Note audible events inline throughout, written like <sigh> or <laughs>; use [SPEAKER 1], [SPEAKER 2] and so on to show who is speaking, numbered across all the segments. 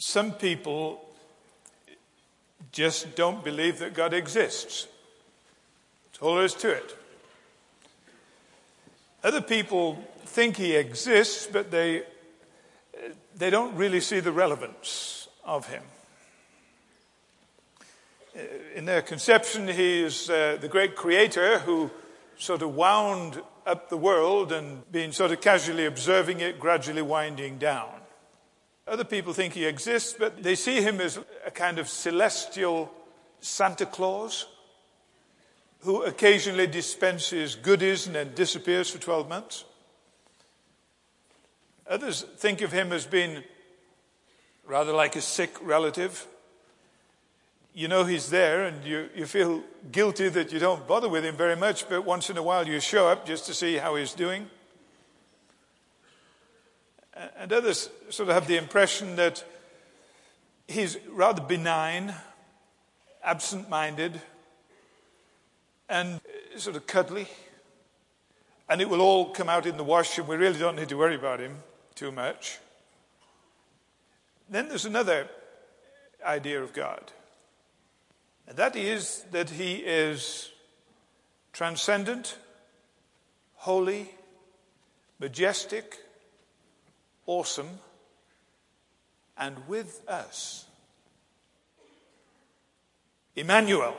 [SPEAKER 1] Some people just don't believe that God exists. That's all there is to it. Other people think he exists, but they, they don't really see the relevance of him. In their conception, he is uh, the great creator who sort of wound up the world and been sort of casually observing it, gradually winding down. Other people think he exists, but they see him as a kind of celestial Santa Claus who occasionally dispenses goodies and then disappears for 12 months. Others think of him as being rather like a sick relative. You know he's there and you, you feel guilty that you don't bother with him very much, but once in a while you show up just to see how he's doing. And others sort of have the impression that he's rather benign, absent minded, and uh, sort of cuddly. And it will all come out in the wash, and we really don't need to worry about him too much. Then there's another idea of God, and that is that he is transcendent, holy, majestic, awesome, and with us. Immanuel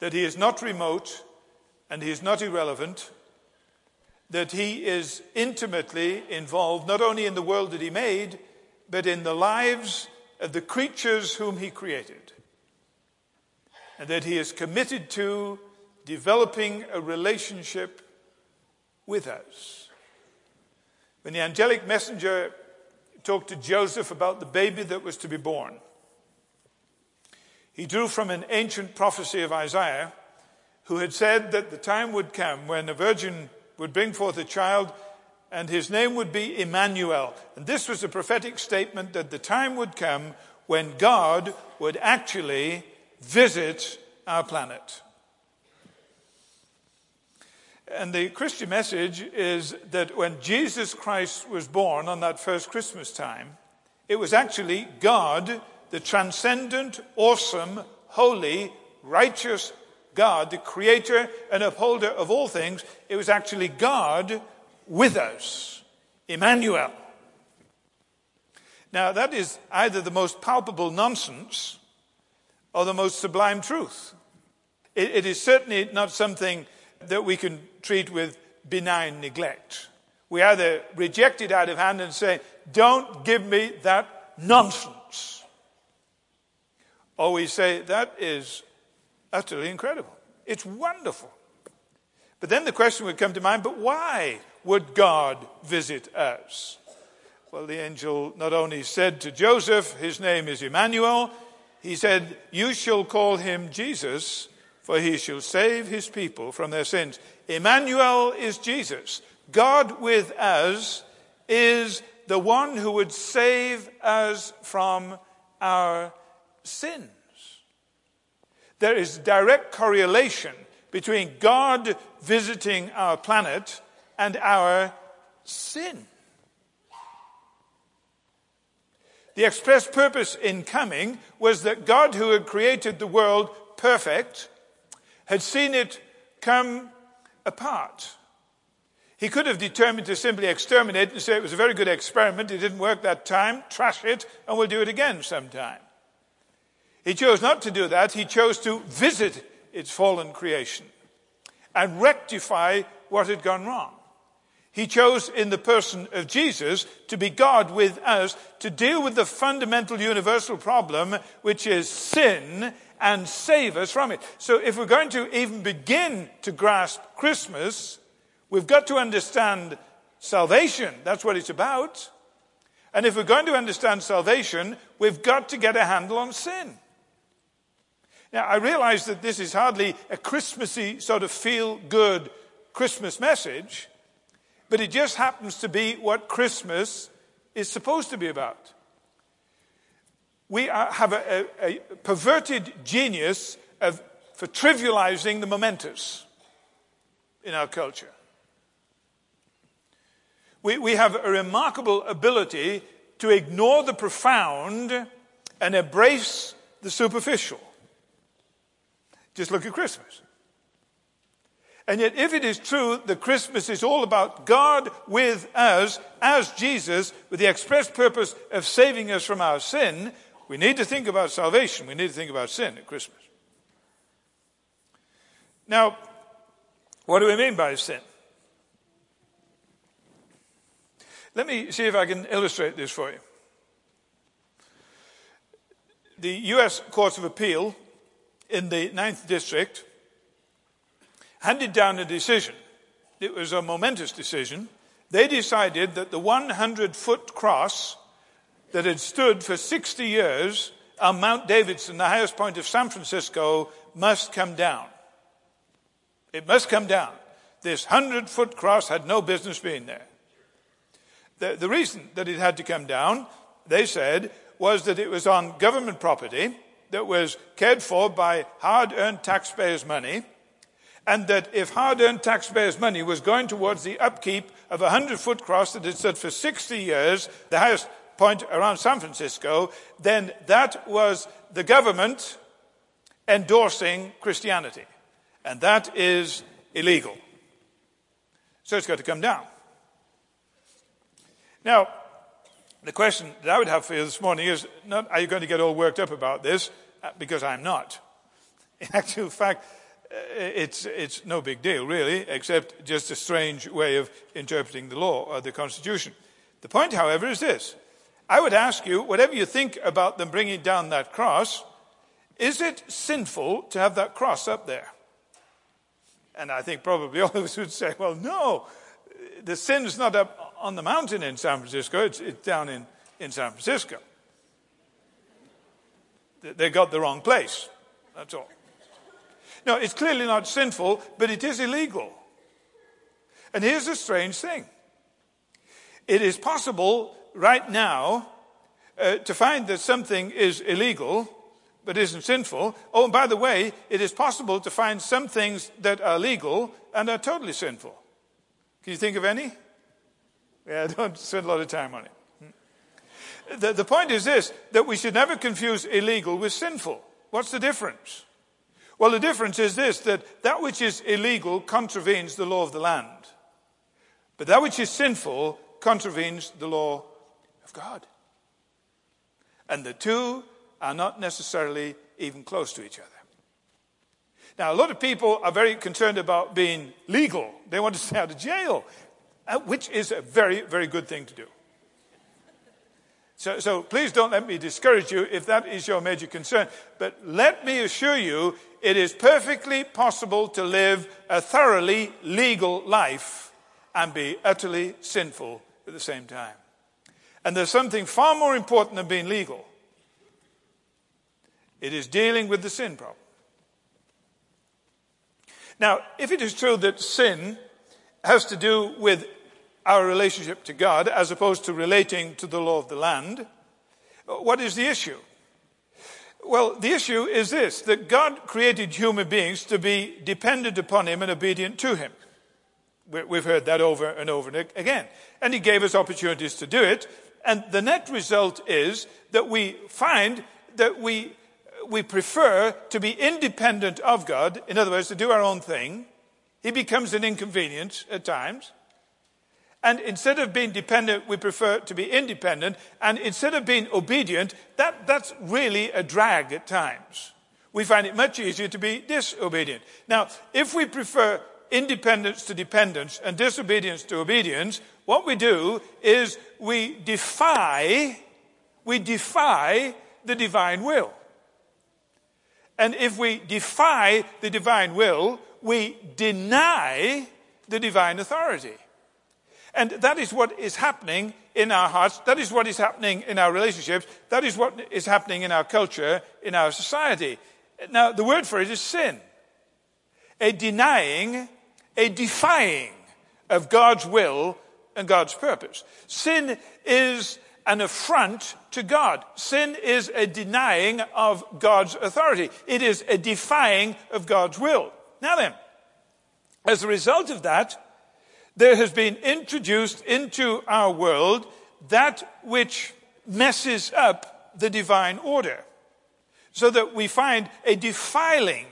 [SPEAKER 1] that he is not remote and he is not irrelevant, that he is intimately involved not only in the world that he made, but in the lives of the creatures whom he created. And that he is committed to developing a relationship with us. When the angelic messenger talked to Joseph about the baby that was to be born, he drew from an ancient prophecy of Isaiah, who had said that the time would come when a virgin would bring forth a child and his name would be Immanuel. And this was a prophetic statement that the time would come when God would actually visit our planet. And the Christian message is that when Jesus Christ was born on that first Christmas time, it was actually God the transcendent, awesome, holy, righteous God, the creator and upholder of all things, it was actually God with us. Immanuel. Now, that is either the most palpable nonsense or the most sublime truth. it, it is certainly not something that we can treat with benign neglect. We either reject it out of hand and say, Don't give me that nonsense. Or we say, that is utterly incredible. It's wonderful. But then the question would come to mind, but why would God visit us? Well, the angel not only said to Joseph, his name is Immanuel, he said, You shall call him Jesus, for he shall save his people from their sins. Immanuel is Jesus. God with us is the one who would save us from our sins. There is direct correlation between God visiting our planet and our sin. The express purpose in coming was that God, who had created the world perfect, had seen it come apart. He could have determined to simply exterminate and say it was a very good experiment, it didn't work that time, trash it, and we'll do it again sometime. He chose not to do that. He chose to visit its fallen creation and rectify what had gone wrong. He chose in the person of Jesus to be God with us to deal with the fundamental universal problem, which is sin, and save us from it. So if we're going to even begin to grasp Christmas, we've got to understand salvation. That's what it's about. And if we're going to understand salvation, we've got to get a handle on sin. Now, I realize that this is hardly a Christmassy sort of feel good Christmas message, but it just happens to be what Christmas is supposed to be about. We are, have a, a, a, perverted genius of, for trivializing the momentous in our culture. We, we have a remarkable ability to ignore the profound and embrace the superficial. Just look at Christmas. And yet, if it is true that Christmas is all about God with us as Jesus, with the express purpose of saving us from our sin, we need to think about salvation. We need to think about sin at Christmas. Now, what do we mean by sin? Let me see if I can illustrate this for you. The U.S. Court of Appeal in the Ninth District handed down a decision. It was a momentous decision. They decided that the 100 foot cross that had stood for 60 years on Mount Davidson, the highest point of San Francisco, must come down. It must come down. This 100 foot cross had no business being there. The, the reason that it had to come down, they said, was that it was on government property that was cared for by hard earned taxpayers' money and that if hard earned taxpayers' money was going towards the upkeep of a 100 foot cross that had stood for 60 years, the highest point around San Francisco, then that was the government endorsing Christianity. And that is illegal. So it's got to come down. Now, the question that I would have for you this morning is not are you going to get all worked up about this? Uh, because I'm not. <laughs> In actual fact, uh, it's, it's no big deal, really, except just a strange way of interpreting the law or the Constitution. The point, however, is this. I would ask you, whatever you think about them bringing down that cross, is it sinful to have that cross up there? And I think probably <laughs> all of us would say, well, no, the sin is not up on the mountain in San Francisco, it's, it's down in, in San Francisco. They got the wrong place, that's all. No, it's clearly not sinful, but it is illegal. And here's a strange thing it is possible right now uh, to find that something is illegal but isn't sinful. Oh, and by the way, it is possible to find some things that are legal and are totally sinful. Can you think of any? Yeah, I <laughs> don't spend a lot of time on it. Hmm. The, the point is this that we should never confuse illegal with sinful. What's the difference? Well, the difference is this that that which is illegal contravenes the law of the land, but that which is sinful contravenes the law of God. And the two are not necessarily even close to each other. Now, a lot of people are very concerned about being legal. They want to stay out of jail, uh, which is a very, very good thing to do. So, so please don't let me discourage you if that is your major concern. But let me assure you, it is perfectly possible to live a thoroughly legal life and be utterly sinful at the same time. And there's something far more important than being legal. It is dealing with the sin problem. Now, if it is true that sin has to do with our relationship to God as opposed to relating to the law of the land, what is the issue? Well, the issue is this that God created human beings to be dependent upon Him and obedient to Him. We've heard that over and over again. And He gave us opportunities to do it. And the net result is that we find that we we prefer to be independent of God, in other words, to do our own thing. He becomes an inconvenience at times. And instead of being dependent, we prefer to be independent. And instead of being obedient, that, that's really a drag at times. We find it much easier to be disobedient. Now, if we prefer independence to dependence and disobedience to obedience, what we do is we defy, we defy the divine will. And if we defy the divine will, we deny the divine authority. And that is what is happening in our hearts. That is what is happening in our relationships. That is what is happening in our culture, in our society. Now, the word for it is sin. A denying, a defying of God's will and God's purpose. Sin is an affront to God. Sin is a denying of God's authority. It is a defying of God's will. Now then, as a result of that, there has been introduced into our world that which messes up the divine order. So that we find a defiling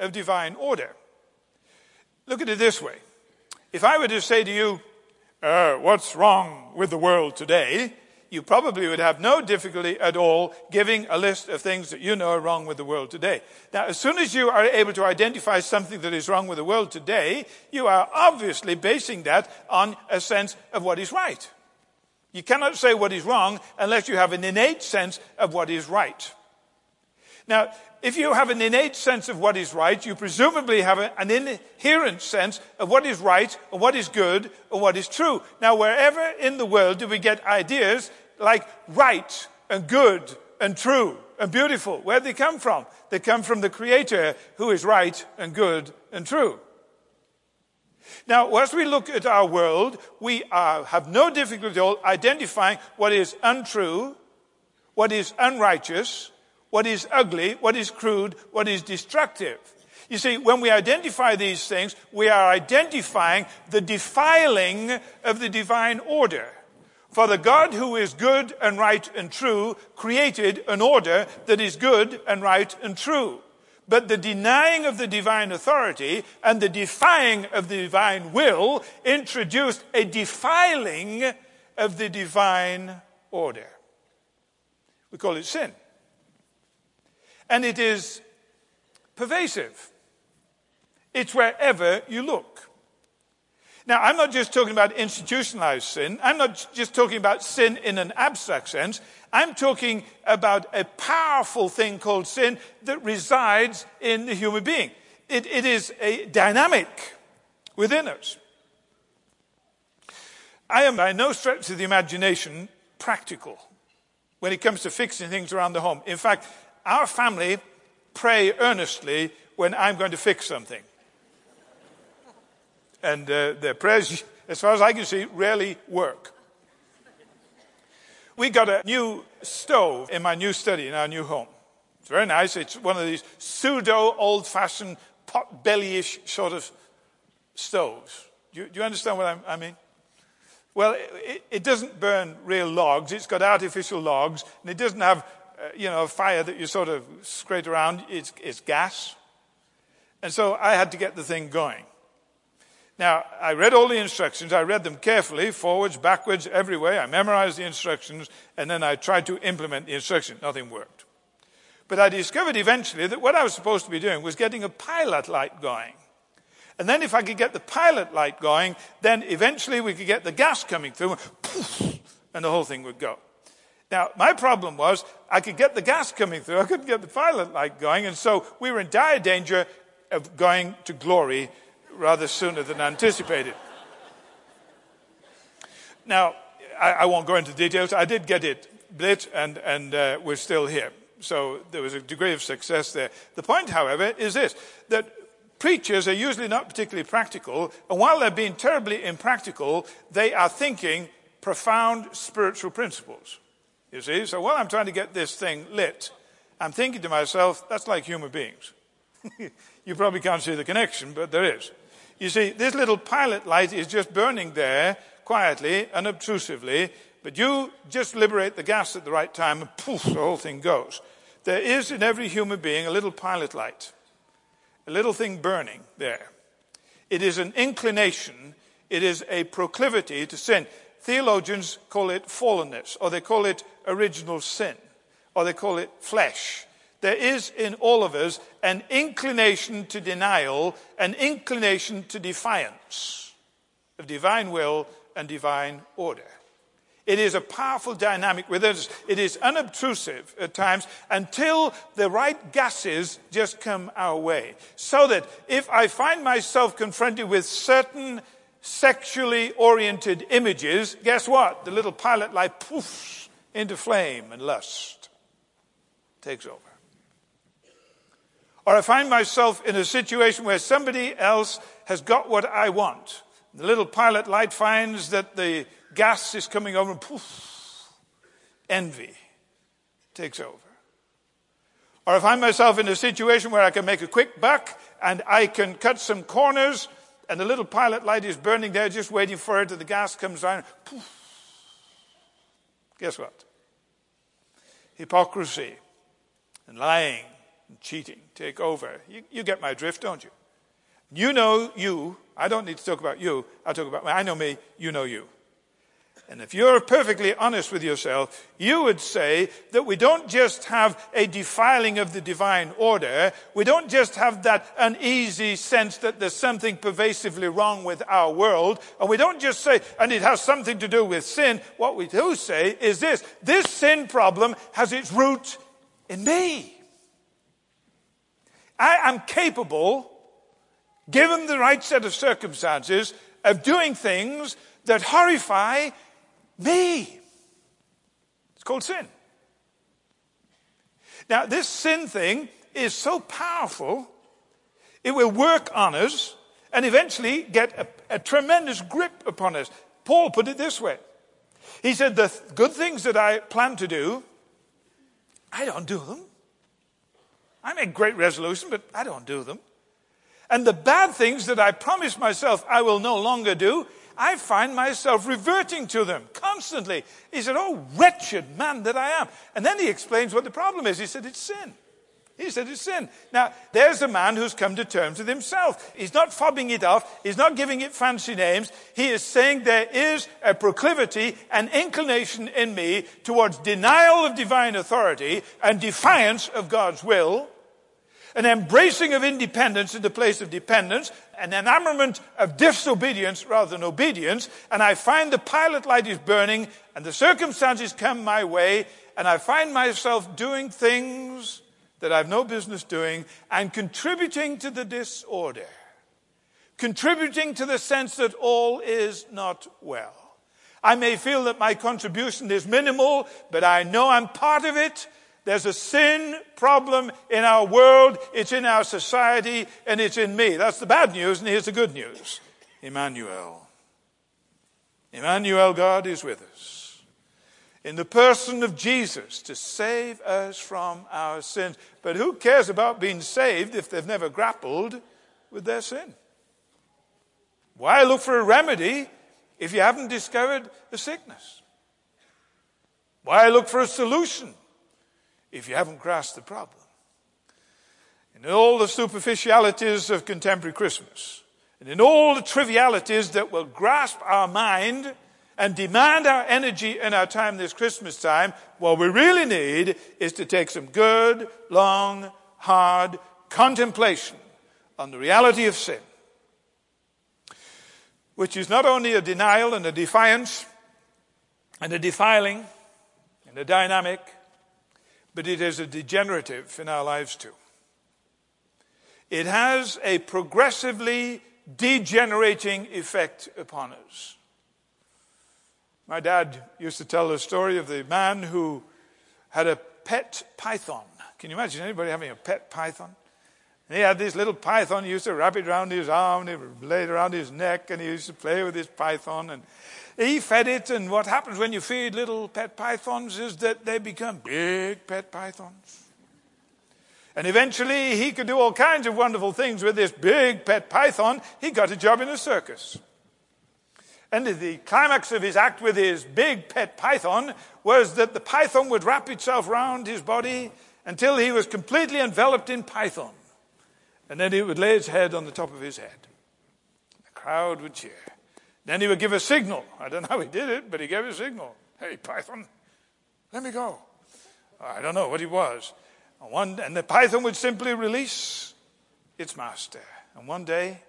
[SPEAKER 1] of divine order. Look at it this way. If I were to say to you, uh, what's wrong with the world today? You probably would have no difficulty at all giving a list of things that you know are wrong with the world today. Now, as soon as you are able to identify something that is wrong with the world today, you are obviously basing that on a sense of what is right. You cannot say what is wrong unless you have an innate sense of what is right. Now, if you have an innate sense of what is right, you presumably have an inherent sense of what is right, or what is good, or what is true. Now, wherever in the world do we get ideas like right, and good, and true, and beautiful? Where do they come from? They come from the Creator who is right, and good, and true. Now, as we look at our world, we are, have no difficulty at all identifying what is untrue, what is unrighteous, what is ugly, what is crude, what is destructive. You see, when we identify these things, we are identifying the defiling of the divine order. For the God who is good and right and true created an order that is good and right and true. But the denying of the divine authority and the defying of the divine will introduced a defiling of the divine order. We call it sin and it is pervasive. It's wherever you look. Now, I'm not just talking about institutionalized sin. I'm not just talking about sin in an abstract sense. I'm talking about a powerful thing called sin that resides in the human being. It, it is a dynamic within us. I am by no stretch of the imagination practical when it comes to fixing things around the home. In fact, our family pray earnestly when I'm going to fix something. And uh, their prayers, as far as I can see, rarely work. We got a new stove in my new study, in our new home. It's very nice. It's one of these pseudo old fashioned pot belly-ish sort of stoves. Do you, do you understand what I'm, i mean? Well, it, it, doesn't burn real logs. It's got artificial logs, and it doesn't have you know, a fire that you sort of scrape around, it's, it's gas. And so I had to get the thing going. Now, I read all the instructions. I read them carefully, forwards, backwards, every way. I memorized the instructions, and then I tried to implement the instructions. Nothing worked. But I discovered eventually that what I was supposed to be doing was getting a pilot light going. And then if I could get the pilot light going, then eventually we could get the gas coming through, and the whole thing would go. Now, my problem was I could get the gas coming through, I couldn't get the pilot light going, and so we were in dire danger of going to glory rather sooner than anticipated. Now, I, I won't go into details. I did get it lit, and, and uh, we're still here. So there was a degree of success there. The point, however, is this that preachers are usually not particularly practical, and while they're being terribly impractical, they are thinking profound spiritual principles. You see? So while I'm trying to get this thing lit, I'm thinking to myself, that's like human beings. <laughs> you probably can't see the connection, but there is. You see, this little pilot light is just burning there quietly, unobtrusively, but you just liberate the gas at the right time and poof, the whole thing goes. There is in every human being a little pilot light, a little thing burning there. It is an inclination, it is a proclivity to sin. Theologians call it fallenness, or they call it original sin, or they call it flesh. There is in all of us an inclination to denial, an inclination to defiance of divine will and divine order. It is a powerful dynamic within us. It is unobtrusive at times until the right gases just come our way. So that if I find myself confronted with certain sexually oriented images, guess what? The little pilot light poofs into flame and lust takes over. Or I find myself in a situation where somebody else has got what I want. The little pilot light finds that the gas is coming over and poof, envy takes over. Or I find myself in a situation where I can make a quick buck and I can cut some corners and the little pilot light is burning there, just waiting for it, and the gas comes down. Poof. Guess what? hypocrisy and lying and cheating take over. You, you get my drift, don't you? You know you. I don't need to talk about you. I'll talk about me. I know me. You know you. And if you're perfectly honest with yourself, you would say that we don't just have a defiling of the divine order. We don't just have that uneasy sense that there's something pervasively wrong with our world. And we don't just say, and it has something to do with sin. What we do say is this. This sin problem has its root in me. I am capable, given the right set of circumstances, of doing things that horrify me. It's called sin. Now, this sin thing is so powerful, it will work on us and eventually get a, a, tremendous grip upon us. Paul put it this way He said, The th- good things that I plan to do, I don't do them. I make great resolutions, but I don't do them. And the bad things that I promise myself I will no longer do, I find myself reverting to them constantly. He said, Oh, wretched man that I am. And then he explains what the problem is. He said, It's sin. He said it's sin. Now, there's a man who's come to terms with himself. He's not fobbing it off. He's not giving it fancy names. He is saying there is a proclivity, an inclination in me towards denial of divine authority and defiance of God's will an embracing of independence in the place of dependence, an enamorment of disobedience rather than obedience, and I find the pilot light is burning and the circumstances come my way, and I find myself doing things that I've no business doing and contributing to the disorder, contributing to the sense that all is not well. I may feel that my contribution is minimal, but I know I'm part of it there's a sin problem in our world, it's in our society, and it's in me. That's the bad news, and here's the good news Immanuel. Immanuel, God is with us. In the person of Jesus to save us from our sins. But who cares about being saved if they've never grappled with their sin? Why look for a remedy if you haven't discovered the sickness? Why look for a solution if you haven't grasped the problem. In all the superficialities of contemporary Christmas, and in all the trivialities that will grasp our mind and demand our energy and our time this Christmas time, what we really need is to take some good, long, hard contemplation on the reality of sin, which is not only a denial and a defiance and a defiling and a dynamic, but it is a degenerative in our lives too. It has a progressively degenerating effect upon us. My dad used to tell the story of the man who had a pet python. Can you imagine anybody having a pet python? And he had this little python. He used to wrap it around his arm, and he laid it around his neck, and he used to play with his python. And he fed it, and what happens when you feed little pet pythons is that they become big pet pythons. And eventually, he could do all kinds of wonderful things with this big pet python. He got a job in a circus. And the climax of his act with his big pet python was that the python would wrap itself round his body until he was completely enveloped in python. And then he would lay his head on the top of his head. The crowd would cheer. Then he would give a signal. I don't know how he did it, but he gave a signal. Hey, Python, let me go. I don't know what he was. And, one, and the Python would simply release its master. And one day,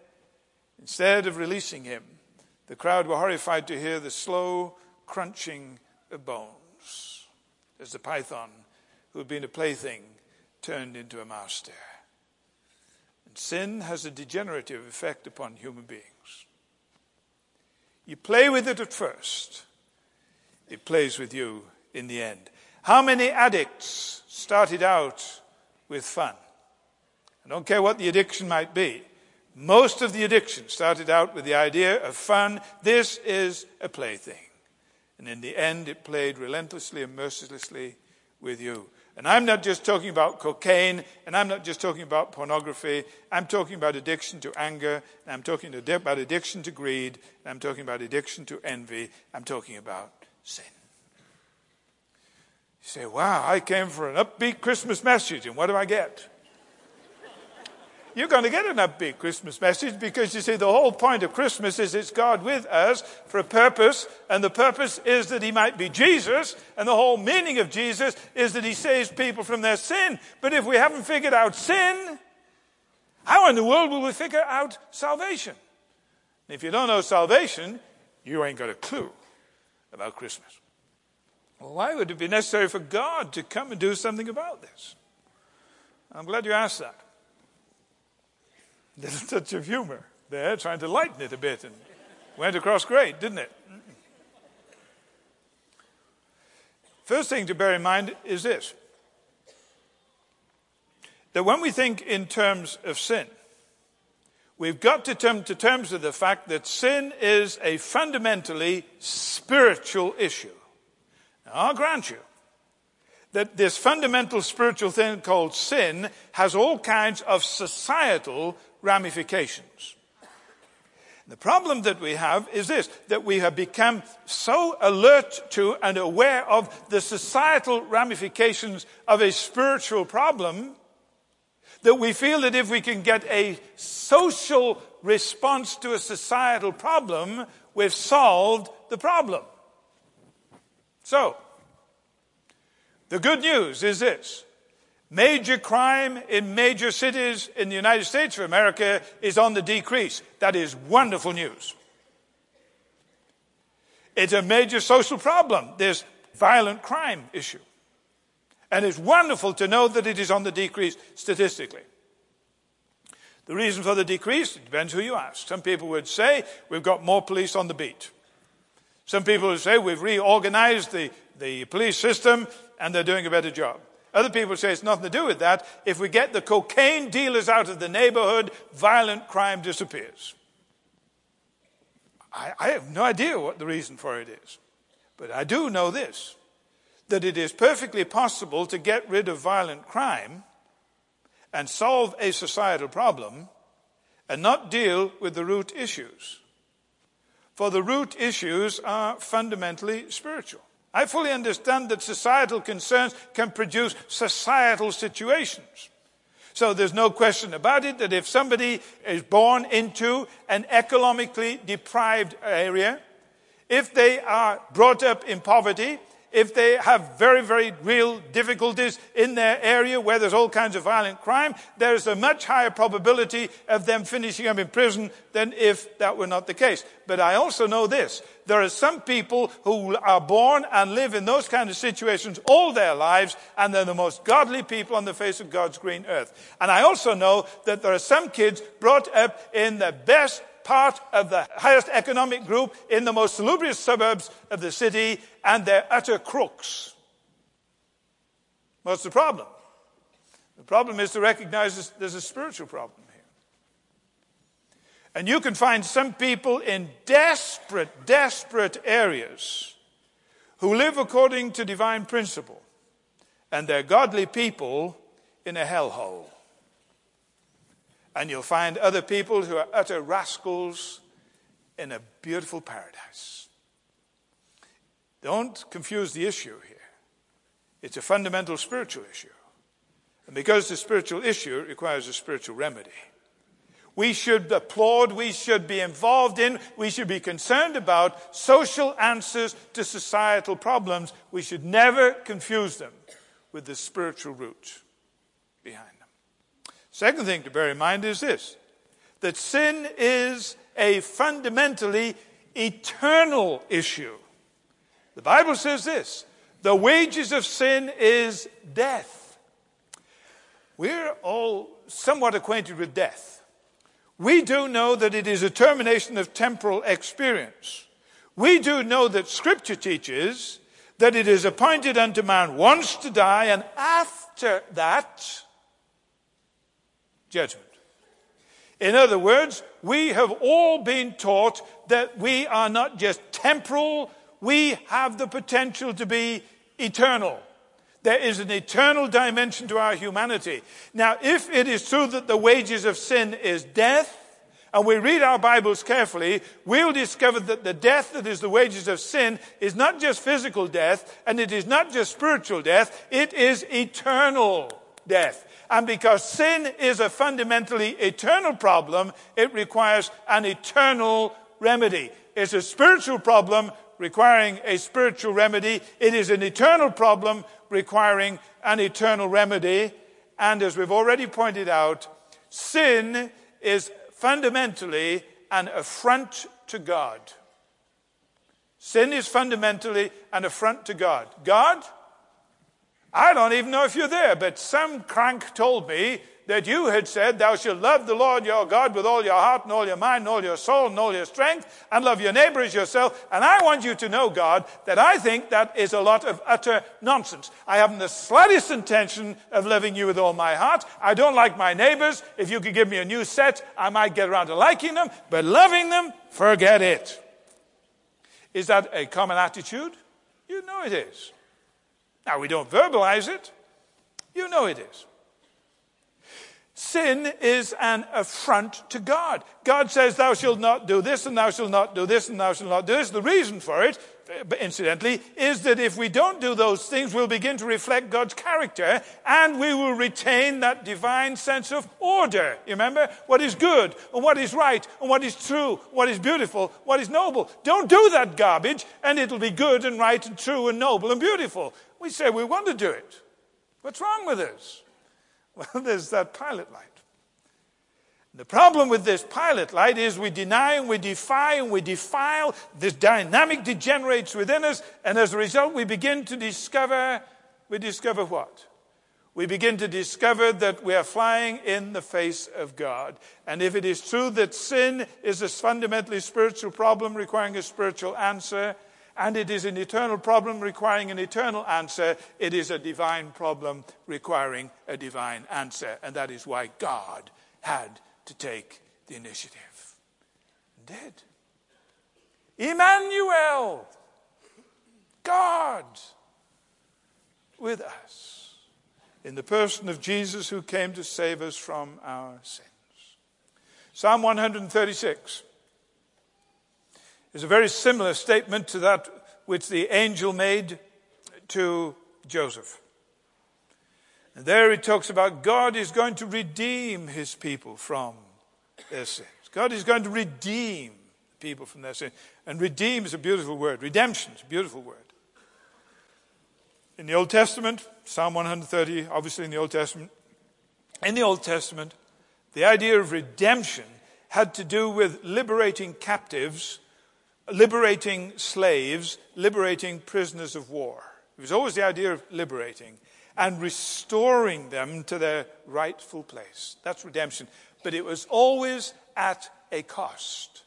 [SPEAKER 1] instead of releasing him, the crowd were horrified to hear the slow crunching of bones as the python, who had been a plaything, turned into a master. And sin has a degenerative effect upon human beings. You play with it at first, it plays with you in the end. How many addicts started out with fun? I don't care what the addiction might be. Most of the addiction started out with the idea of fun. This is a plaything. And in the end, it played relentlessly and mercilessly with you. And I'm not just talking about cocaine, and I'm not just talking about pornography. I'm talking about addiction to anger, and I'm talking about addiction to greed, and I'm talking about addiction to envy. I'm talking about sin. You say, wow, I came for an upbeat Christmas message, and what do I get? You're going to get an upbeat Christmas message because you see, the whole point of Christmas is it's God with us for a purpose, and the purpose is that He might be Jesus, and the whole meaning of Jesus is that He saves people from their sin. But if we haven't figured out sin, how in the world will we figure out salvation? if you don't know salvation, you ain't got a clue about Christmas. Well, why would it be necessary for God to come and do something about this? I'm glad you asked that. A touch of humor there, trying to lighten it a bit, and went across great, didn't it? First thing to bear in mind is this that when we think in terms of sin, we've got to come to terms with the fact that sin is a fundamentally spiritual issue. Now, I'll grant you that this fundamental spiritual thing called sin has all kinds of societal ramifications. The problem that we have is this, that we have become so alert to and aware of the societal ramifications of a spiritual problem that we feel that if we can get a social response to a societal problem, we've solved the problem. So, the good news is this. Major crime in major cities in the United States of America is on the decrease. That is wonderful news. It's a major social problem, this violent crime issue. And it's wonderful to know that it is on the decrease statistically. The reason for the decrease depends who you ask. Some people would say we've got more police on the beat. Some people would say we've reorganized the, the police system and they're doing a better job. Other people say it's nothing to do with that. If we get the cocaine dealers out of the neighborhood, violent crime disappears. I, I have no idea what the reason for it is. But I do know this that it is perfectly possible to get rid of violent crime and solve a societal problem and not deal with the root issues. For the root issues are fundamentally spiritual. I fully understand that societal concerns can produce societal situations. So there's no question about it that if somebody is born into an economically deprived area, if they are brought up in poverty, if they have very, very real difficulties in their area where there's all kinds of violent crime, there's a much higher probability of them finishing up in prison than if that were not the case. But I also know this. There are some people who are born and live in those kind of situations all their lives, and they're the most godly people on the face of God's green earth. And I also know that there are some kids brought up in the best part of the highest economic group in the most salubrious suburbs of the city, and they're utter crooks. What's the problem? The problem is to recognize there's a spiritual problem here. And you can find some people in desperate, desperate areas who live according to divine principle, and they're godly people in a hellhole. And you'll find other people who are utter rascals in a beautiful paradise. Don't confuse the issue here. It's a fundamental spiritual issue. And because a spiritual issue, requires a spiritual remedy. We should applaud, we should be involved in, we should be concerned about social answers to societal problems. We should never confuse them with the spiritual root behind. Second thing to bear in mind is this that sin is a fundamentally eternal issue. The Bible says this the wages of sin is death. We're all somewhat acquainted with death. We do know that it is a termination of temporal experience. We do know that Scripture teaches that it is appointed unto man once to die, and after that, judgment. In other words, we have all been taught that we are not just temporal, we have the potential to be eternal. There is an eternal dimension to our humanity. Now, if it is true that the wages of sin is death, and we read our Bibles carefully, we'll discover that the death that is the wages of sin is not just physical death, and it is not just spiritual death, it is eternal death. And because sin is a fundamentally eternal problem, it requires an eternal remedy. It's a spiritual problem requiring a spiritual remedy. It is an eternal problem requiring an eternal remedy. And as we've already pointed out, sin is fundamentally an affront to God. Sin is fundamentally an affront to God. God, I don't even know if you're there, but some crank told me that you had said, Thou shalt love the Lord your God with all your heart and all your mind and all your soul and all your strength, and love your neighbor as yourself. And I want you to know, God, that I think that is a lot of utter nonsense. I haven't the slightest intention of loving you with all my heart. I don't like my neighbors. If you could give me a new set, I might get around to liking them, but loving them, forget it. Is that a common attitude? You know it is. Now, we don't verbalize it. You know it is. Sin is an affront to God. God says, Thou shalt not do this, and thou shalt not do this, and thou shalt not do this. The reason for it, incidentally, is that if we don't do those things, we'll begin to reflect God's character, and we will retain that divine sense of order. You remember? What is good, and what is right, and what is true, what is beautiful, what is noble. Don't do that garbage, and it'll be good, and right, and true, and noble, and beautiful. We say we want to do it. What's wrong with this? <laughs> Well, there's that pilot light. The problem with this pilot light is we deny and we defy and we defile. This dynamic degenerates within us, and as a result, we begin to discover we discover what? We begin to discover that we are flying in the face of God. And if it is true that sin is a fundamentally spiritual problem requiring a spiritual answer, and it is an eternal problem requiring an eternal answer. It is a divine problem requiring a divine answer. And that is why God had to take the initiative. And did. Immanuel, God with us, in the person of Jesus who came to save us from our sins. Psalm 136 is a very similar statement to that which the angel made to Joseph. And there he talks about God is going to redeem his people from their sins. God is going to redeem people from their sins. And redeem is a beautiful word. Redemption is a beautiful word. In the Old Testament, Psalm 130, obviously in the Old Testament, in the Old Testament, the idea of redemption had to do with liberating captives liberating slaves, liberating prisoners of war. It was always the idea of liberating and restoring them to their rightful place. That's redemption. But it was always at a cost.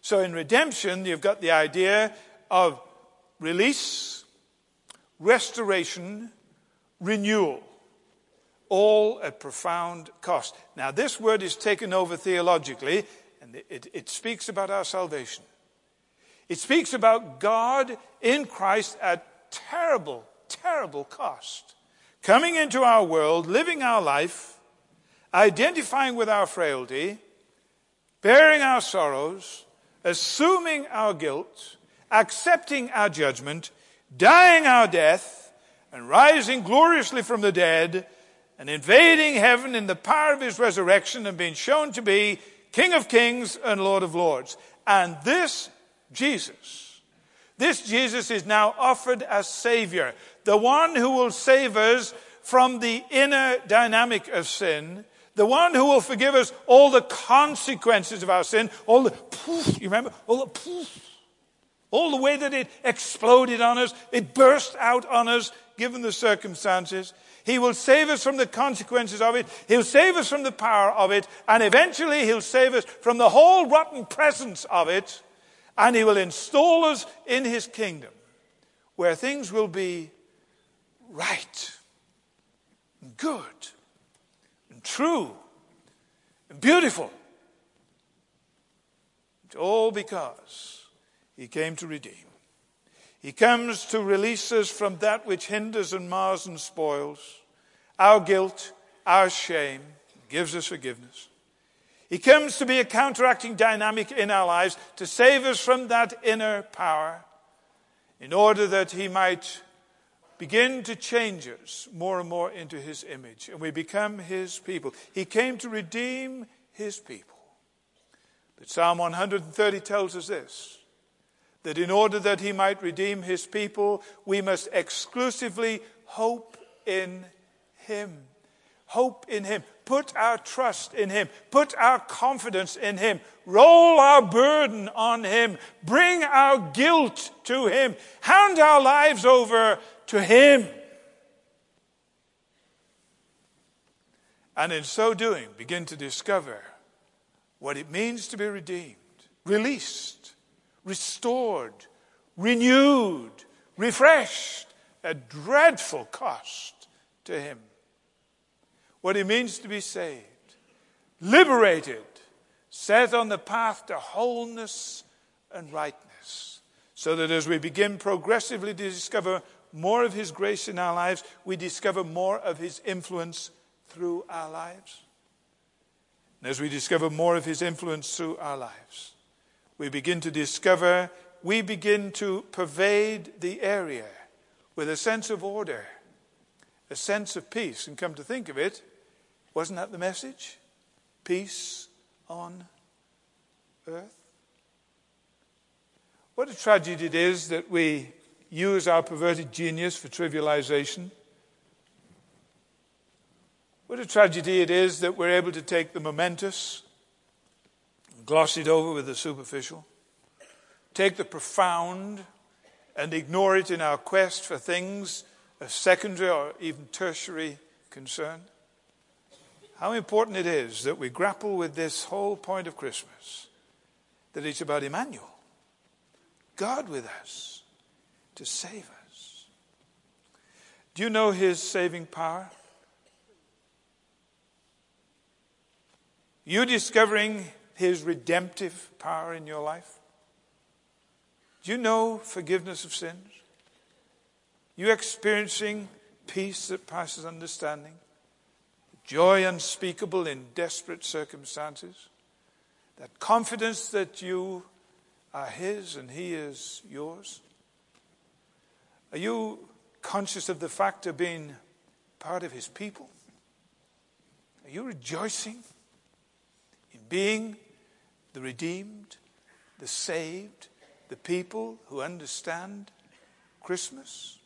[SPEAKER 1] So in redemption, you've got the idea of release, restoration, renewal, all at profound cost. Now, this word is taken over theologically, and it, it speaks about our salvation. It speaks about God in Christ at terrible, terrible cost. Coming into our world, living our life, identifying with our frailty, bearing our sorrows, assuming our guilt, accepting our judgment, dying our death, and rising gloriously from the dead, and invading heaven in the power of his resurrection and being shown to be King of kings and Lord of lords. And this Jesus. This Jesus is now offered as Savior, the one who will save us from the inner dynamic of sin, the one who will forgive us all the consequences of our sin, all the poof, you remember? All the poof, all the way that it exploded on us, it burst out on us, given the circumstances. He will save us from the consequences of it. He'll save us from the power of it. And eventually, He'll save us from the whole rotten presence of it and he will install us in his kingdom where things will be right, and good, and true, and beautiful. It's all because he came to redeem. He comes to release us from that which hinders and mars and spoils, our guilt, our shame, gives us forgiveness. He comes to be a counteracting dynamic in our lives to save us from that inner power in order that he might begin to change us more and more into his image and we become his people. He came to redeem his people. But Psalm 130 tells us this that in order that he might redeem his people, we must exclusively hope in him. Hope in him. Put our trust in him. Put our confidence in him. Roll our burden on him. Bring our guilt to him. Hand our lives over to him. And in so doing, begin to discover what it means to be redeemed, released, restored, renewed, refreshed at dreadful cost to Him. What it means to be saved, liberated, set on the path to wholeness and rightness. So that as we begin progressively to discover more of His grace in our lives, we discover more of His influence through our lives. And as we discover more of His influence through our lives, we begin to discover, we begin to pervade the area with a sense of order, a sense of peace. And come to think of it, wasn't that the message? Peace on earth. What a tragedy it is that we use our perverted genius for trivialization what a tragedy it is that we're able to take the momentous, gloss it over with the superficial, take the profound, and ignore it in our quest for things of secondary or even tertiary concern. How important it is that we grapple with this whole point of Christmas that it's about Immanuel, God with us, to save us. Do you know his saving power? You discovering His redemptive power in your life? Do you know forgiveness of sins? You experiencing peace that passes understanding? Joy unspeakable in desperate circumstances? That confidence that you are His and He is yours? Are you conscious of the fact of being part of His people? Are you rejoicing? In being the redeemed, the saved, the people who understand Christmas?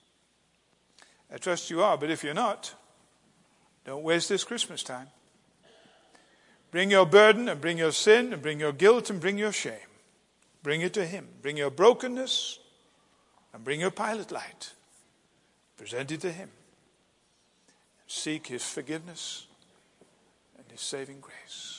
[SPEAKER 1] I trust you are, but if you're not, don't waste this Christmas time. Bring your burden and bring your sin and bring your guilt and bring your shame. Bring it to Him. Bring your brokenness and bring your pilot light. Present it to Him. Seek His forgiveness and His saving grace.